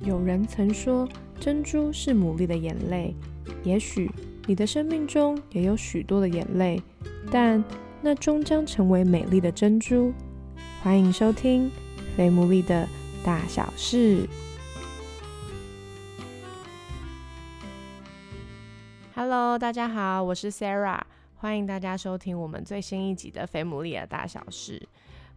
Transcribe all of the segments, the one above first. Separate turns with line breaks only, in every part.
有人曾说，珍珠是牡蛎的眼泪。也许你的生命中也有许多的眼泪，但那终将成为美丽的珍珠。欢迎收听《非牡蛎的大小事》。Hello，大家好，我是 Sarah，欢迎大家收听我们最新一集的《非牡蛎的大小事》。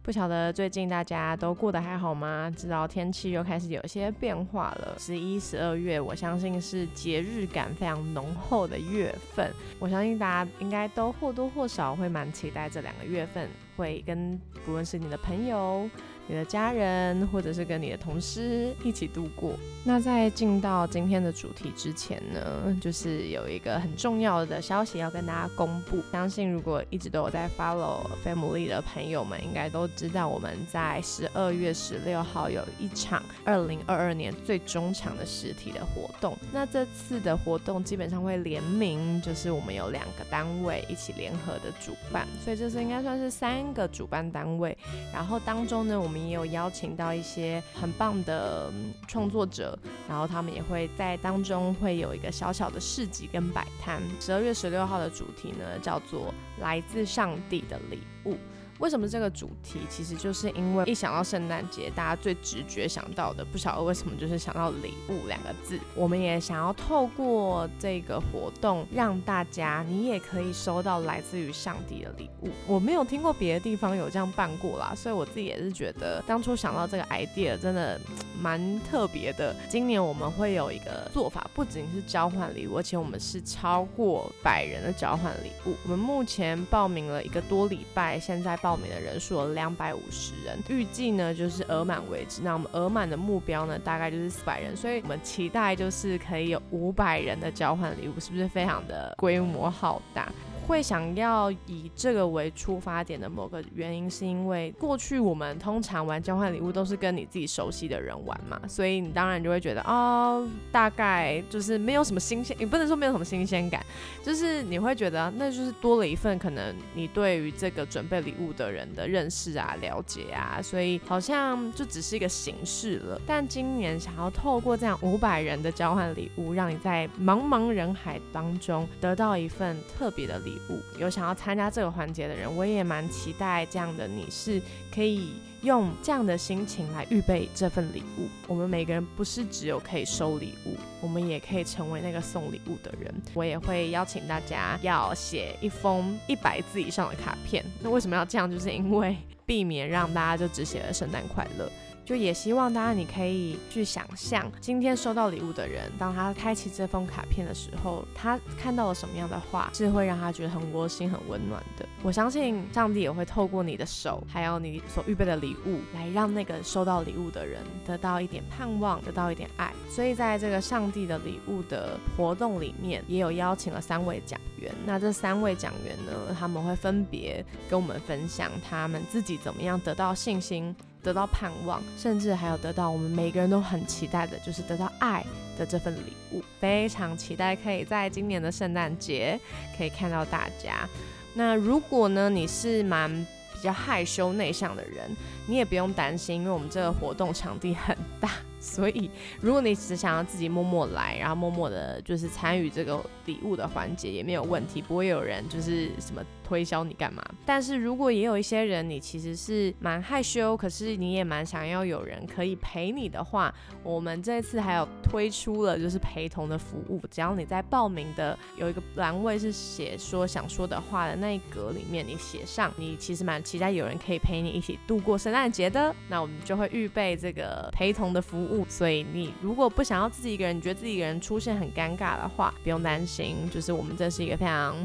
不晓得最近大家都过得还好吗？知道天气又开始有些变化了。十一、十二月，我相信是节日感非常浓厚的月份。我相信大家应该都或多或少会蛮期待这两个月份，会跟不论是你的朋友。你的家人，或者是跟你的同事一起度过。那在进到今天的主题之前呢，就是有一个很重要的消息要跟大家公布。相信如果一直都有在 follow Family 的朋友们，应该都知道我们在十二月十六号有一场二零二二年最终场的实体的活动。那这次的活动基本上会联名，就是我们有两个单位一起联合的主办，所以这次应该算是三个主办单位。然后当中呢，我们也有邀请到一些很棒的创作者，然后他们也会在当中会有一个小小的市集跟摆摊。十二月十六号的主题呢，叫做来自上帝的礼物。为什么这个主题？其实就是因为一想到圣诞节，大家最直觉想到的，不晓得为什么就是想到礼物两个字。我们也想要透过这个活动，让大家你也可以收到来自于上帝的礼物。我没有听过别的地方有这样办过啦，所以我自己也是觉得当初想到这个 idea 真的蛮特别的。今年我们会有一个做法，不仅是交换礼物，而且我们是超过百人的交换礼物。我们目前报名了一个多礼拜，现在报。名的人数有两百五十人，预计呢就是额满为止。那我们额满的目标呢，大概就是四百人，所以我们期待就是可以有五百人的交换礼物，是不是非常的规模浩大？会想要以这个为出发点的某个原因，是因为过去我们通常玩交换礼物都是跟你自己熟悉的人玩嘛，所以你当然就会觉得哦，大概就是没有什么新鲜，也不能说没有什么新鲜感，就是你会觉得那就是多了一份可能你对于这个准备礼物的人的认识啊、了解啊，所以好像就只是一个形式了。但今年想要透过这样五百人的交换礼物，让你在茫茫人海当中得到一份特别的礼。礼物有想要参加这个环节的人，我也蛮期待这样的。你是可以用这样的心情来预备这份礼物。我们每个人不是只有可以收礼物，我们也可以成为那个送礼物的人。我也会邀请大家要写一封一百字以上的卡片。那为什么要这样？就是因为避免让大家就只写了圣诞快乐。就也希望大家，你可以去想象，今天收到礼物的人，当他开启这封卡片的时候，他看到了什么样的话，是会让他觉得很窝心、很温暖的。我相信上帝也会透过你的手，还有你所预备的礼物，来让那个收到礼物的人得到一点盼望，得到一点爱。所以在这个上帝的礼物的活动里面，也有邀请了三位讲员。那这三位讲员呢，他们会分别跟我们分享他们自己怎么样得到信心。得到盼望，甚至还有得到我们每个人都很期待的，就是得到爱的这份礼物。非常期待可以在今年的圣诞节可以看到大家。那如果呢，你是蛮比较害羞内向的人，你也不用担心，因为我们这个活动场地很大。所以，如果你只想要自己默默来，然后默默的，就是参与这个礼物的环节，也没有问题，不会有人就是什么推销你干嘛。但是如果也有一些人，你其实是蛮害羞，可是你也蛮想要有人可以陪你的话，我们这次还有推出了就是陪同的服务。只要你在报名的有一个栏位是写说想说的话的那一格里面，你写上你其实蛮期待有人可以陪你一起度过圣诞节的，那我们就会预备这个陪同的服务。所以你如果不想要自己一个人，觉得自己一个人出现很尴尬的话，不用担心，就是我们这是一个非常。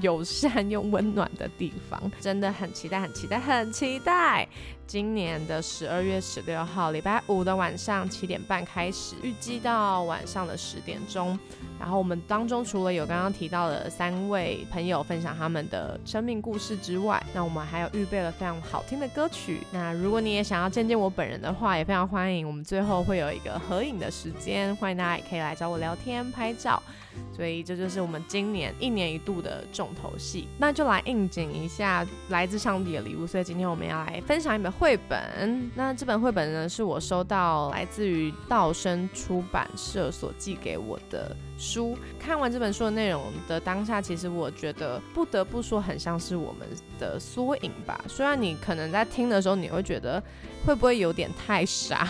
友善又温暖的地方，真的很期待，很期待，很期待！今年的十二月十六号，礼拜五的晚上七点半开始，预计到晚上的十点钟。然后我们当中除了有刚刚提到的三位朋友分享他们的生命故事之外，那我们还有预备了非常好听的歌曲。那如果你也想要见见我本人的话，也非常欢迎。我们最后会有一个合影的时间，欢迎大家也可以来找我聊天、拍照。所以这就是我们今年一年一度的重。头戏，那就来应景一下来自上帝的礼物。所以今天我们要来分享一本绘本。那这本绘本呢，是我收到来自于道生出版社所寄给我的书。看完这本书的内容的当下，其实我觉得不得不说，很像是我们的缩影吧。虽然你可能在听的时候，你会觉得会不会有点太傻？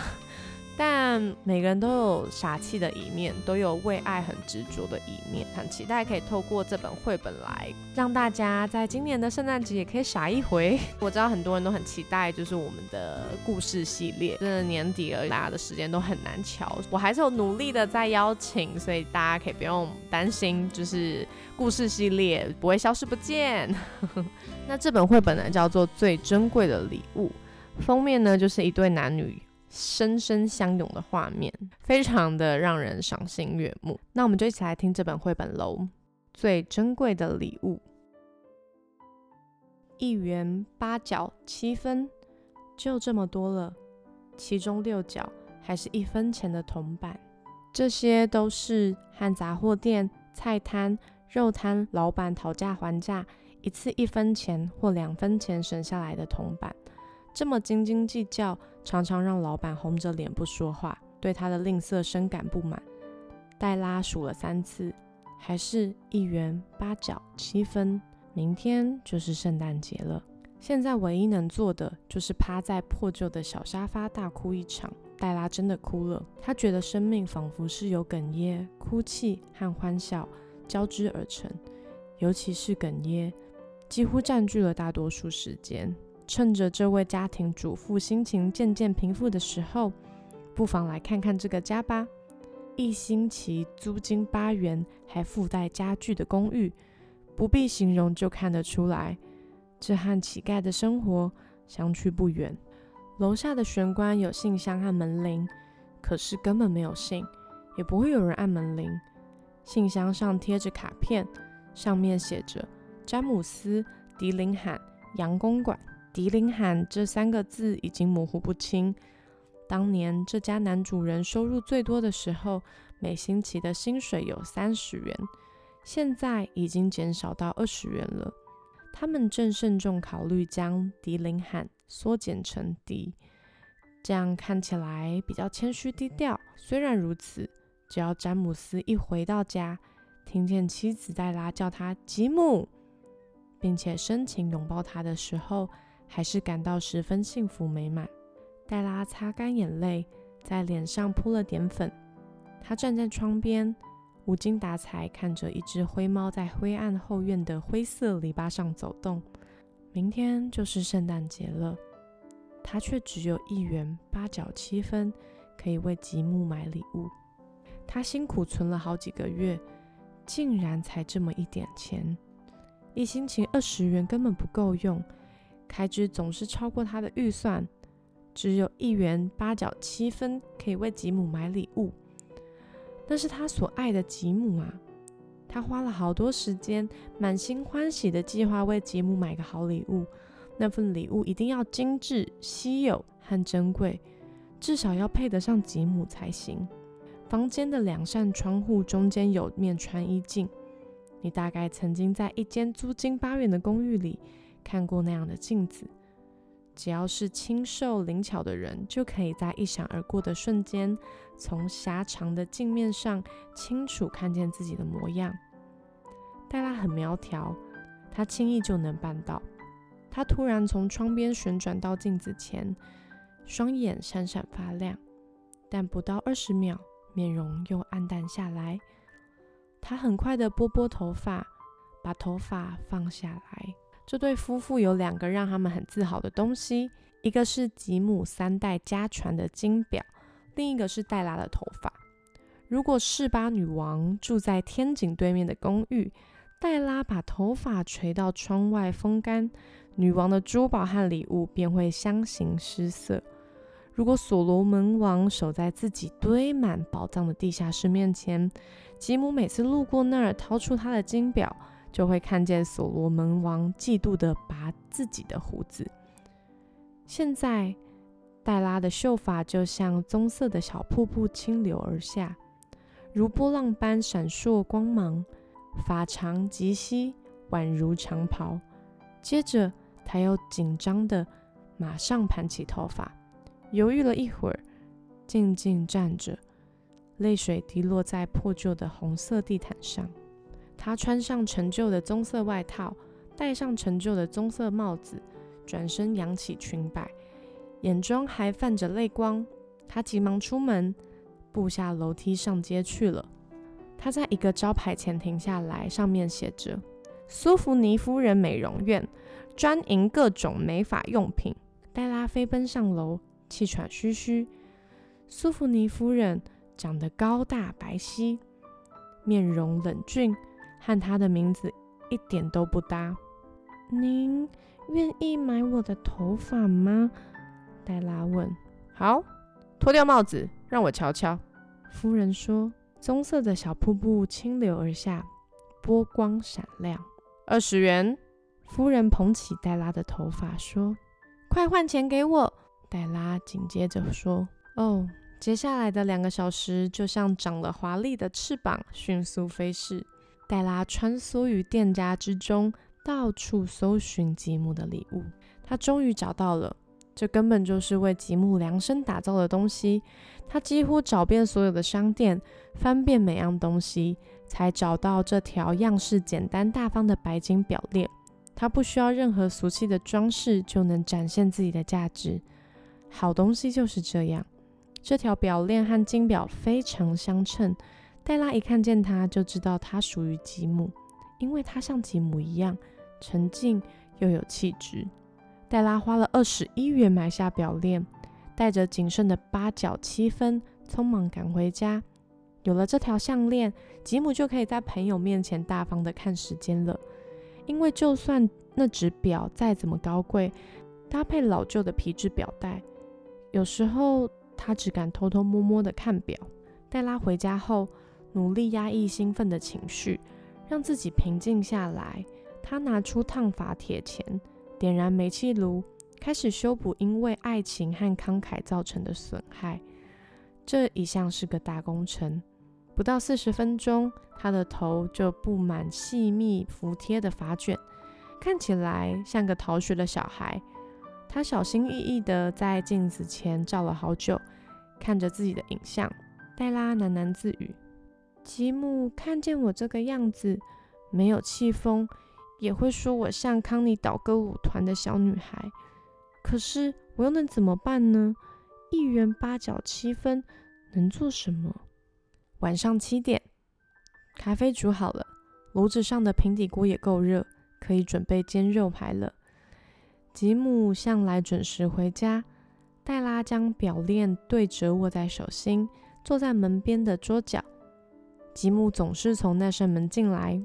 但每个人都有傻气的一面，都有为爱很执着的一面。很期待可以透过这本绘本来让大家在今年的圣诞节也可以傻一回。我知道很多人都很期待，就是我们的故事系列。真的年底了，大家的时间都很难瞧。我还是有努力的在邀请，所以大家可以不用担心，就是故事系列不会消失不见。那这本绘本呢，叫做《最珍贵的礼物》，封面呢就是一对男女。深深相拥的画面，非常的让人赏心悦目。那我们就一起来听这本绘本喽。最珍贵的礼物，一元八角七分，就这么多了。其中六角还是一分钱的铜板，这些都是和杂货店、菜摊、肉摊老板讨价还价，一次一分钱或两分钱省下来的铜板。这么斤斤计较，常常让老板红着脸不说话，对他的吝啬深感不满。黛拉数了三次，还是一元八角七分。明天就是圣诞节了，现在唯一能做的就是趴在破旧的小沙发大哭一场。黛拉真的哭了，她觉得生命仿佛是由哽咽、哭泣和欢笑交织而成，尤其是哽咽，几乎占据了大多数时间。趁着这位家庭主妇心情渐渐平复的时候，不妨来看看这个家吧。一星期租金八元，还附带家具的公寓，不必形容就看得出来，这和乞丐的生活相去不远。楼下的玄关有信箱和门铃，可是根本没有信，也不会有人按门铃。信箱上贴着卡片，上面写着“詹姆斯·迪林罕洋公馆”。迪林罕这三个字已经模糊不清。当年这家男主人收入最多的时候，每星期的薪水有三十元，现在已经减少到二十元了。他们正慎重考虑将迪林罕缩减成迪，这样看起来比较谦虚低调。虽然如此，只要詹姆斯一回到家，听见妻子黛拉叫他吉姆，并且深情拥抱他的时候，还是感到十分幸福美满。黛拉擦干眼泪，在脸上铺了点粉。她站在窗边，无精打采看着一只灰猫在灰暗后院的灰色篱笆上走动。明天就是圣诞节了，她却只有一元八角七分可以为吉姆买礼物。她辛苦存了好几个月，竟然才这么一点钱。一星期二十元根本不够用。开支总是超过他的预算，只有一元八角七分可以为吉姆买礼物。那是他所爱的吉姆啊！他花了好多时间，满心欢喜的计划为吉姆买个好礼物。那份礼物一定要精致、稀有和珍贵，至少要配得上吉姆才行。房间的两扇窗户中间有面穿衣镜，你大概曾经在一间租金八元的公寓里。看过那样的镜子，只要是清瘦灵巧的人，就可以在一闪而过的瞬间，从狭长的镜面上清楚看见自己的模样。黛拉很苗条，她轻易就能办到。她突然从窗边旋转到镜子前，双眼闪闪发亮，但不到二十秒，面容又暗淡下来。她很快的拨拨头发，把头发放下来。这对夫妇有两个让他们很自豪的东西，一个是吉姆三代家传的金表，另一个是黛拉的头发。如果示巴女王住在天井对面的公寓，黛拉把头发垂到窗外风干，女王的珠宝和礼物便会相形失色。如果所罗门王守在自己堆满宝藏的地下室面前，吉姆每次路过那儿，掏出他的金表。就会看见所罗门王嫉妒的拔自己的胡子。现在，黛拉的秀发就像棕色的小瀑布倾流而下，如波浪般闪烁光芒。发长及膝，宛如长袍。接着，他又紧张的马上盘起头发，犹豫了一会儿，静静站着，泪水滴落在破旧的红色地毯上。他穿上陈旧的棕色外套，戴上陈旧的棕色帽子，转身扬起裙摆，眼中还泛着泪光。他急忙出门，步下楼梯上街去了。他在一个招牌前停下来，上面写着“苏芙尼夫人美容院”，专营各种美发用品。黛拉飞奔上楼，气喘吁吁。苏芙尼夫人长得高大白皙，面容冷峻，和她的名字一点都不搭。您愿意买我的头发吗？黛拉问。好。脱掉帽子，让我瞧瞧。夫人说：“棕色的小瀑布清流而下，波光闪亮。”二十元。夫人捧起黛拉的头发说：“快换钱给我！”黛拉紧接着说：“哦。”接下来的两个小时就像长了华丽的翅膀，迅速飞逝。黛拉穿梭于店家之中，到处搜寻吉姆的礼物。她终于找到了。这根本就是为吉姆量身打造的东西。她几乎找遍所有的商店，翻遍每样东西，才找到这条样式简单大方的白金表链。它不需要任何俗气的装饰，就能展现自己的价值。好东西就是这样。这条表链和金表非常相称。黛拉一看见它，就知道它属于吉姆，因为它像吉姆一样沉静又有气质。黛拉花了二十一元买下表链，带着仅剩的八角七分，匆忙赶回家。有了这条项链，吉姆就可以在朋友面前大方的看时间了。因为就算那只表再怎么高贵，搭配老旧的皮质表带，有时候他只敢偷偷摸摸的看表。黛拉回家后，努力压抑兴奋的情绪，让自己平静下来。她拿出烫发铁钳。点燃煤气炉，开始修补因为爱情和慷慨造成的损害。这一向是个大工程。不到四十分钟，他的头就布满细密服帖的发卷，看起来像个逃学的小孩。他小心翼翼地在镜子前照了好久，看着自己的影像。黛拉喃喃自语：“吉姆看见我这个样子，没有气风。”也会说我像康尼岛歌舞团的小女孩，可是我又能怎么办呢？一元八角七分，能做什么？晚上七点，咖啡煮好了，炉子上的平底锅也够热，可以准备煎肉排了。吉姆向来准时回家。黛拉将表链对折握在手心，坐在门边的桌角。吉姆总是从那扇门进来。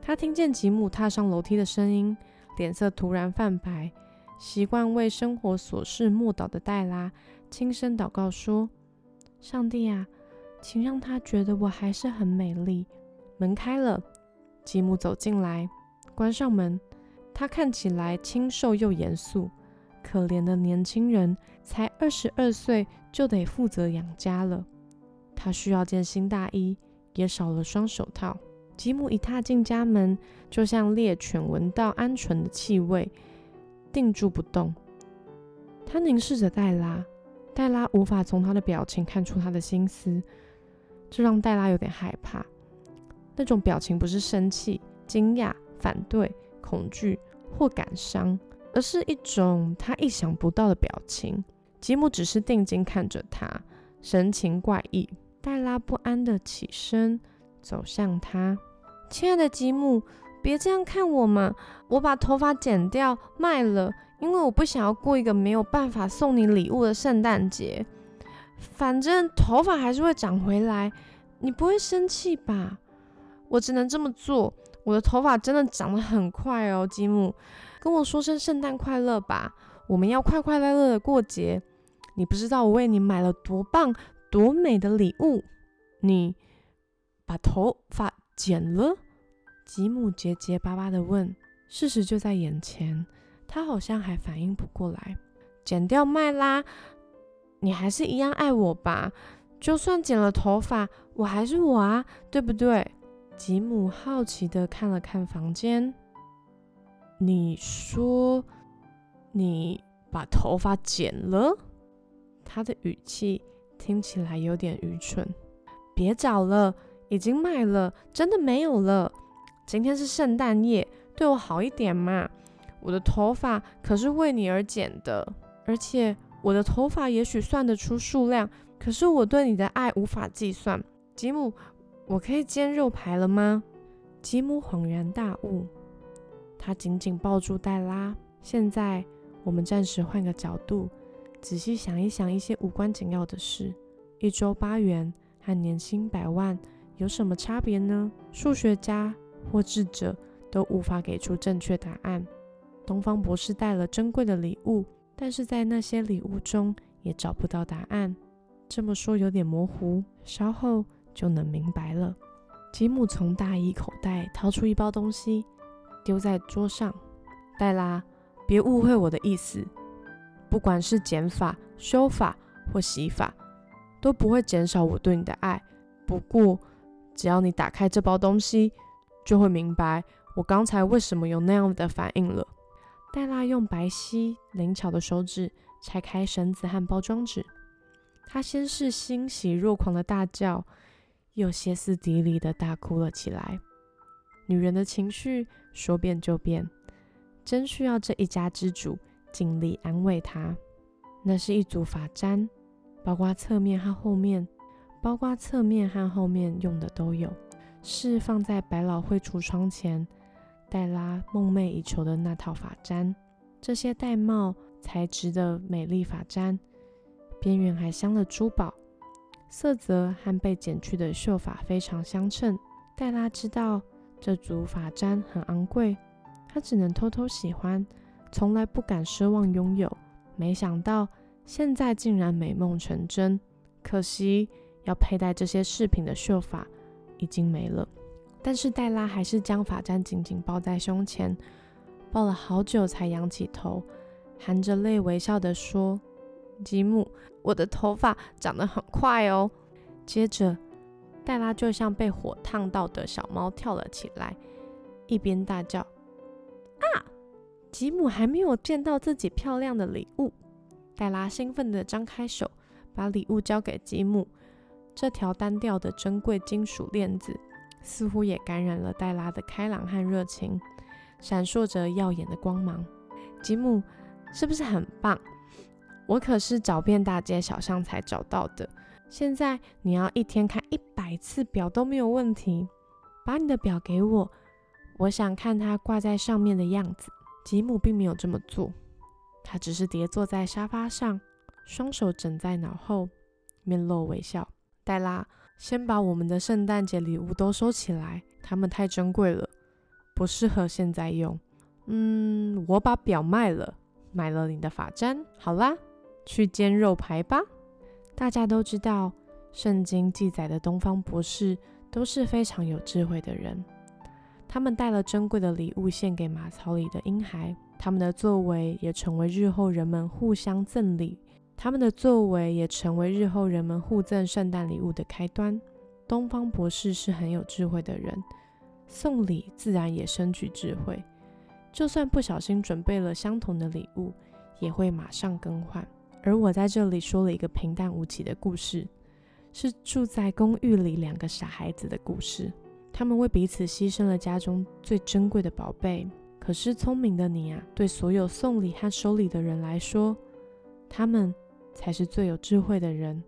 他听见吉姆踏上楼梯的声音，脸色突然泛白。习惯为生活琐事默祷的黛拉轻声祷告说：“上帝啊，请让他觉得我还是很美丽。”门开了，吉姆走进来，关上门。他看起来清瘦又严肃，可怜的年轻人才二十二岁就得负责养家了。他需要件新大衣，也少了双手套。吉姆一踏进家门，就像猎犬闻到鹌鹑的气味，定住不动。他凝视着黛拉，黛拉无法从他的表情看出他的心思，这让黛拉有点害怕。那种表情不是生气、惊讶、反对、恐惧或感伤，而是一种他意想不到的表情。吉姆只是定睛看着他，神情怪异。黛拉不安地起身。走向他，亲爱的吉姆，别这样看我嘛！我把头发剪掉卖了，因为我不想要过一个没有办法送你礼物的圣诞节。反正头发还是会长回来，你不会生气吧？我只能这么做。我的头发真的长得很快哦，吉姆，跟我说声圣诞快乐吧！我们要快快乐乐的过节。你不知道我为你买了多棒、多美的礼物，你。把头发剪了？吉姆结结巴巴的问。事实就在眼前，他好像还反应不过来。剪掉麦拉，你还是一样爱我吧？就算剪了头发，我还是我啊，对不对？吉姆好奇的看了看房间。你说你把头发剪了？他的语气听起来有点愚蠢。别找了，已经卖了，真的没有了。今天是圣诞夜，对我好一点嘛。我的头发可是为你而剪的，而且我的头发也许算得出数量，可是我对你的爱无法计算。吉姆，我可以煎肉排了吗？吉姆恍然大悟。他紧紧抱住黛拉。现在，我们暂时换个角度，仔细想一想一些无关紧要的事。一周八元和年薪百万有什么差别呢？数学家或智者都无法给出正确答案。东方博士带了珍贵的礼物，但是在那些礼物中也找不到答案。这么说有点模糊，稍后就能明白了。吉姆从大衣口袋掏出一包东西。丢在桌上，黛拉，别误会我的意思。不管是减法、修法或洗法，都不会减少我对你的爱。不过，只要你打开这包东西，就会明白我刚才为什么有那样的反应了。黛拉用白皙灵巧的手指拆开绳子和包装纸，她先是欣喜若狂的大叫，又歇斯底里的大哭了起来。女人的情绪说变就变，真需要这一家之主尽力安慰她。那是一组发簪，包括侧面和后面，包括侧面和后面用的都有，是放在百老汇橱窗前，黛拉梦寐以求的那套发簪。这些玳瑁材质的美丽发簪，边缘还镶了珠宝，色泽和被剪去的秀发非常相称。黛拉知道。这组发簪很昂贵，她只能偷偷喜欢，从来不敢奢望拥有。没想到现在竟然美梦成真。可惜要佩戴这些饰品的秀发已经没了。但是黛拉还是将发簪紧紧抱在胸前，抱了好久才仰起头，含着泪微笑地说：“吉姆，我的头发长得很快哦。”接着。黛拉就像被火烫到的小猫跳了起来，一边大叫：“！”吉姆还没有见到自己漂亮的礼物。黛拉兴奋地张开手，把礼物交给吉姆。这条单调的珍贵金属链子似乎也感染了黛拉的开朗和热情，闪烁着耀眼的光芒。吉姆，是不是很棒？我可是找遍大街小巷才找到的。现在你要一天看一百次表都没有问题。把你的表给我，我想看它挂在上面的样子。吉姆并没有这么做，他只是跌坐在沙发上，双手枕在脑后，面露微笑。黛拉，先把我们的圣诞节礼物都收起来，它们太珍贵了，不适合现在用。嗯，我把表卖了，买了你的发簪。好啦，去煎肉排吧。大家都知道，圣经记载的东方博士都是非常有智慧的人。他们带了珍贵的礼物献给马槽里的婴孩，他们的作为也成为日后人们互相赠礼，他们的作为也成为日后人们互赠圣诞礼物的开端。东方博士是很有智慧的人，送礼自然也深具智慧。就算不小心准备了相同的礼物，也会马上更换。而我在这里说了一个平淡无奇的故事，是住在公寓里两个傻孩子的故事。他们为彼此牺牲了家中最珍贵的宝贝。可是聪明的你啊，对所有送礼和收礼的人来说，他们才是最有智慧的人。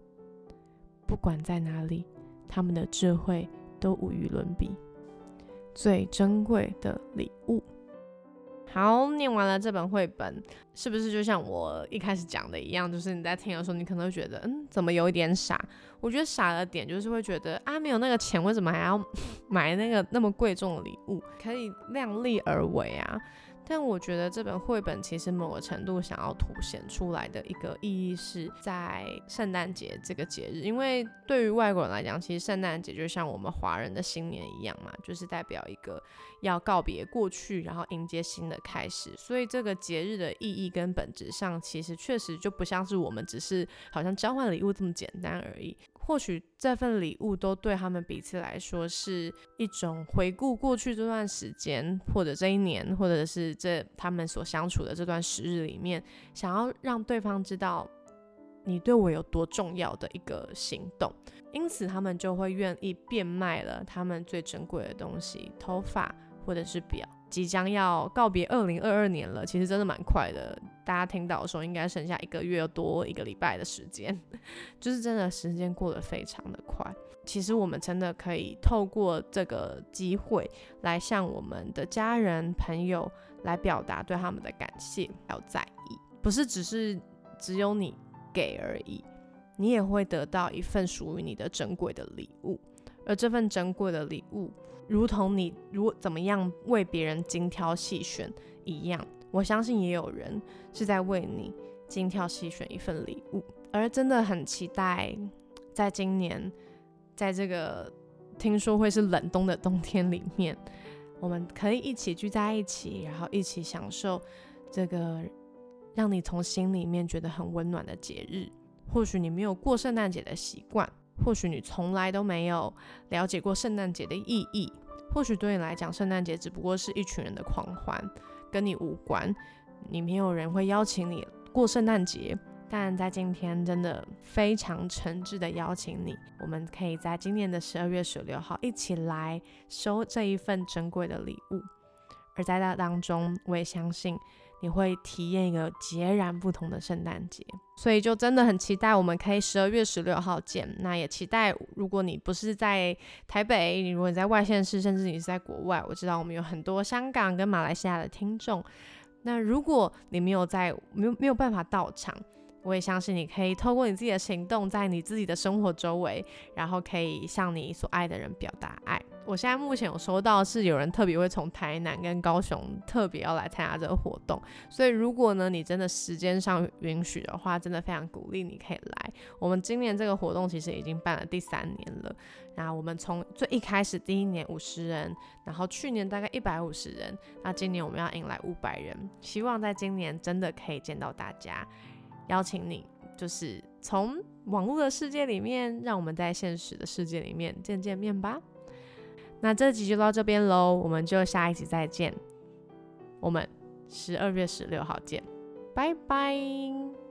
不管在哪里，他们的智慧都无与伦比。最珍贵的礼物。好，念完了这本绘本，是不是就像我一开始讲的一样？就是你在听的时候，你可能会觉得，嗯，怎么有一点傻？我觉得傻的点就是会觉得，啊，没有那个钱，为什么还要 买那个那么贵重的礼物？可以量力而为啊。但我觉得这本绘本其实某个程度想要凸显出来的一个意义是在圣诞节这个节日，因为对于外国人来讲，其实圣诞节就像我们华人的新年一样嘛，就是代表一个要告别过去，然后迎接新的开始。所以这个节日的意义跟本质上，其实确实就不像是我们只是好像交换礼物这么简单而已。或许这份礼物都对他们彼此来说是一种回顾过去这段时间，或者这一年，或者是这他们所相处的这段时日里面，想要让对方知道你对我有多重要的一个行动。因此，他们就会愿意变卖了他们最珍贵的东西——头发或者是表。即将要告别二零二二年了，其实真的蛮快的。大家听到的时候，应该剩下一个月多一个礼拜的时间，就是真的时间过得非常的快。其实我们真的可以透过这个机会来向我们的家人朋友来表达对他们的感谢还有在意，不是只是只有你给而已，你也会得到一份属于你的珍贵的礼物，而这份珍贵的礼物。如同你如怎么样为别人精挑细选一样，我相信也有人是在为你精挑细选一份礼物，而真的很期待，在今年，在这个听说会是冷冬的冬天里面，我们可以一起聚在一起，然后一起享受这个让你从心里面觉得很温暖的节日。或许你没有过圣诞节的习惯。或许你从来都没有了解过圣诞节的意义，或许对你来讲，圣诞节只不过是一群人的狂欢，跟你无关。你没有人会邀请你过圣诞节，但在今天，真的非常诚挚的邀请你，我们可以在今年的十二月十六号一起来收这一份珍贵的礼物。而在那当中，我也相信。你会体验一个截然不同的圣诞节，所以就真的很期待我们可以十二月十六号见。那也期待，如果你不是在台北，你如果你在外县市，甚至你是在国外，我知道我们有很多香港跟马来西亚的听众。那如果你没有在，没有没有办法到场。我也相信你可以透过你自己的行动，在你自己的生活周围，然后可以向你所爱的人表达爱。我现在目前有收到是有人特别会从台南跟高雄特别要来参加这个活动，所以如果呢你真的时间上允许的话，真的非常鼓励你可以来。我们今年这个活动其实已经办了第三年了，那我们从最一开始第一年五十人，然后去年大概一百五十人，那今年我们要迎来五百人，希望在今年真的可以见到大家。邀请你，就是从网络的世界里面，让我们在现实的世界里面见见面吧。那这集就到这边喽，我们就下一集再见。我们十二月十六号见，拜拜。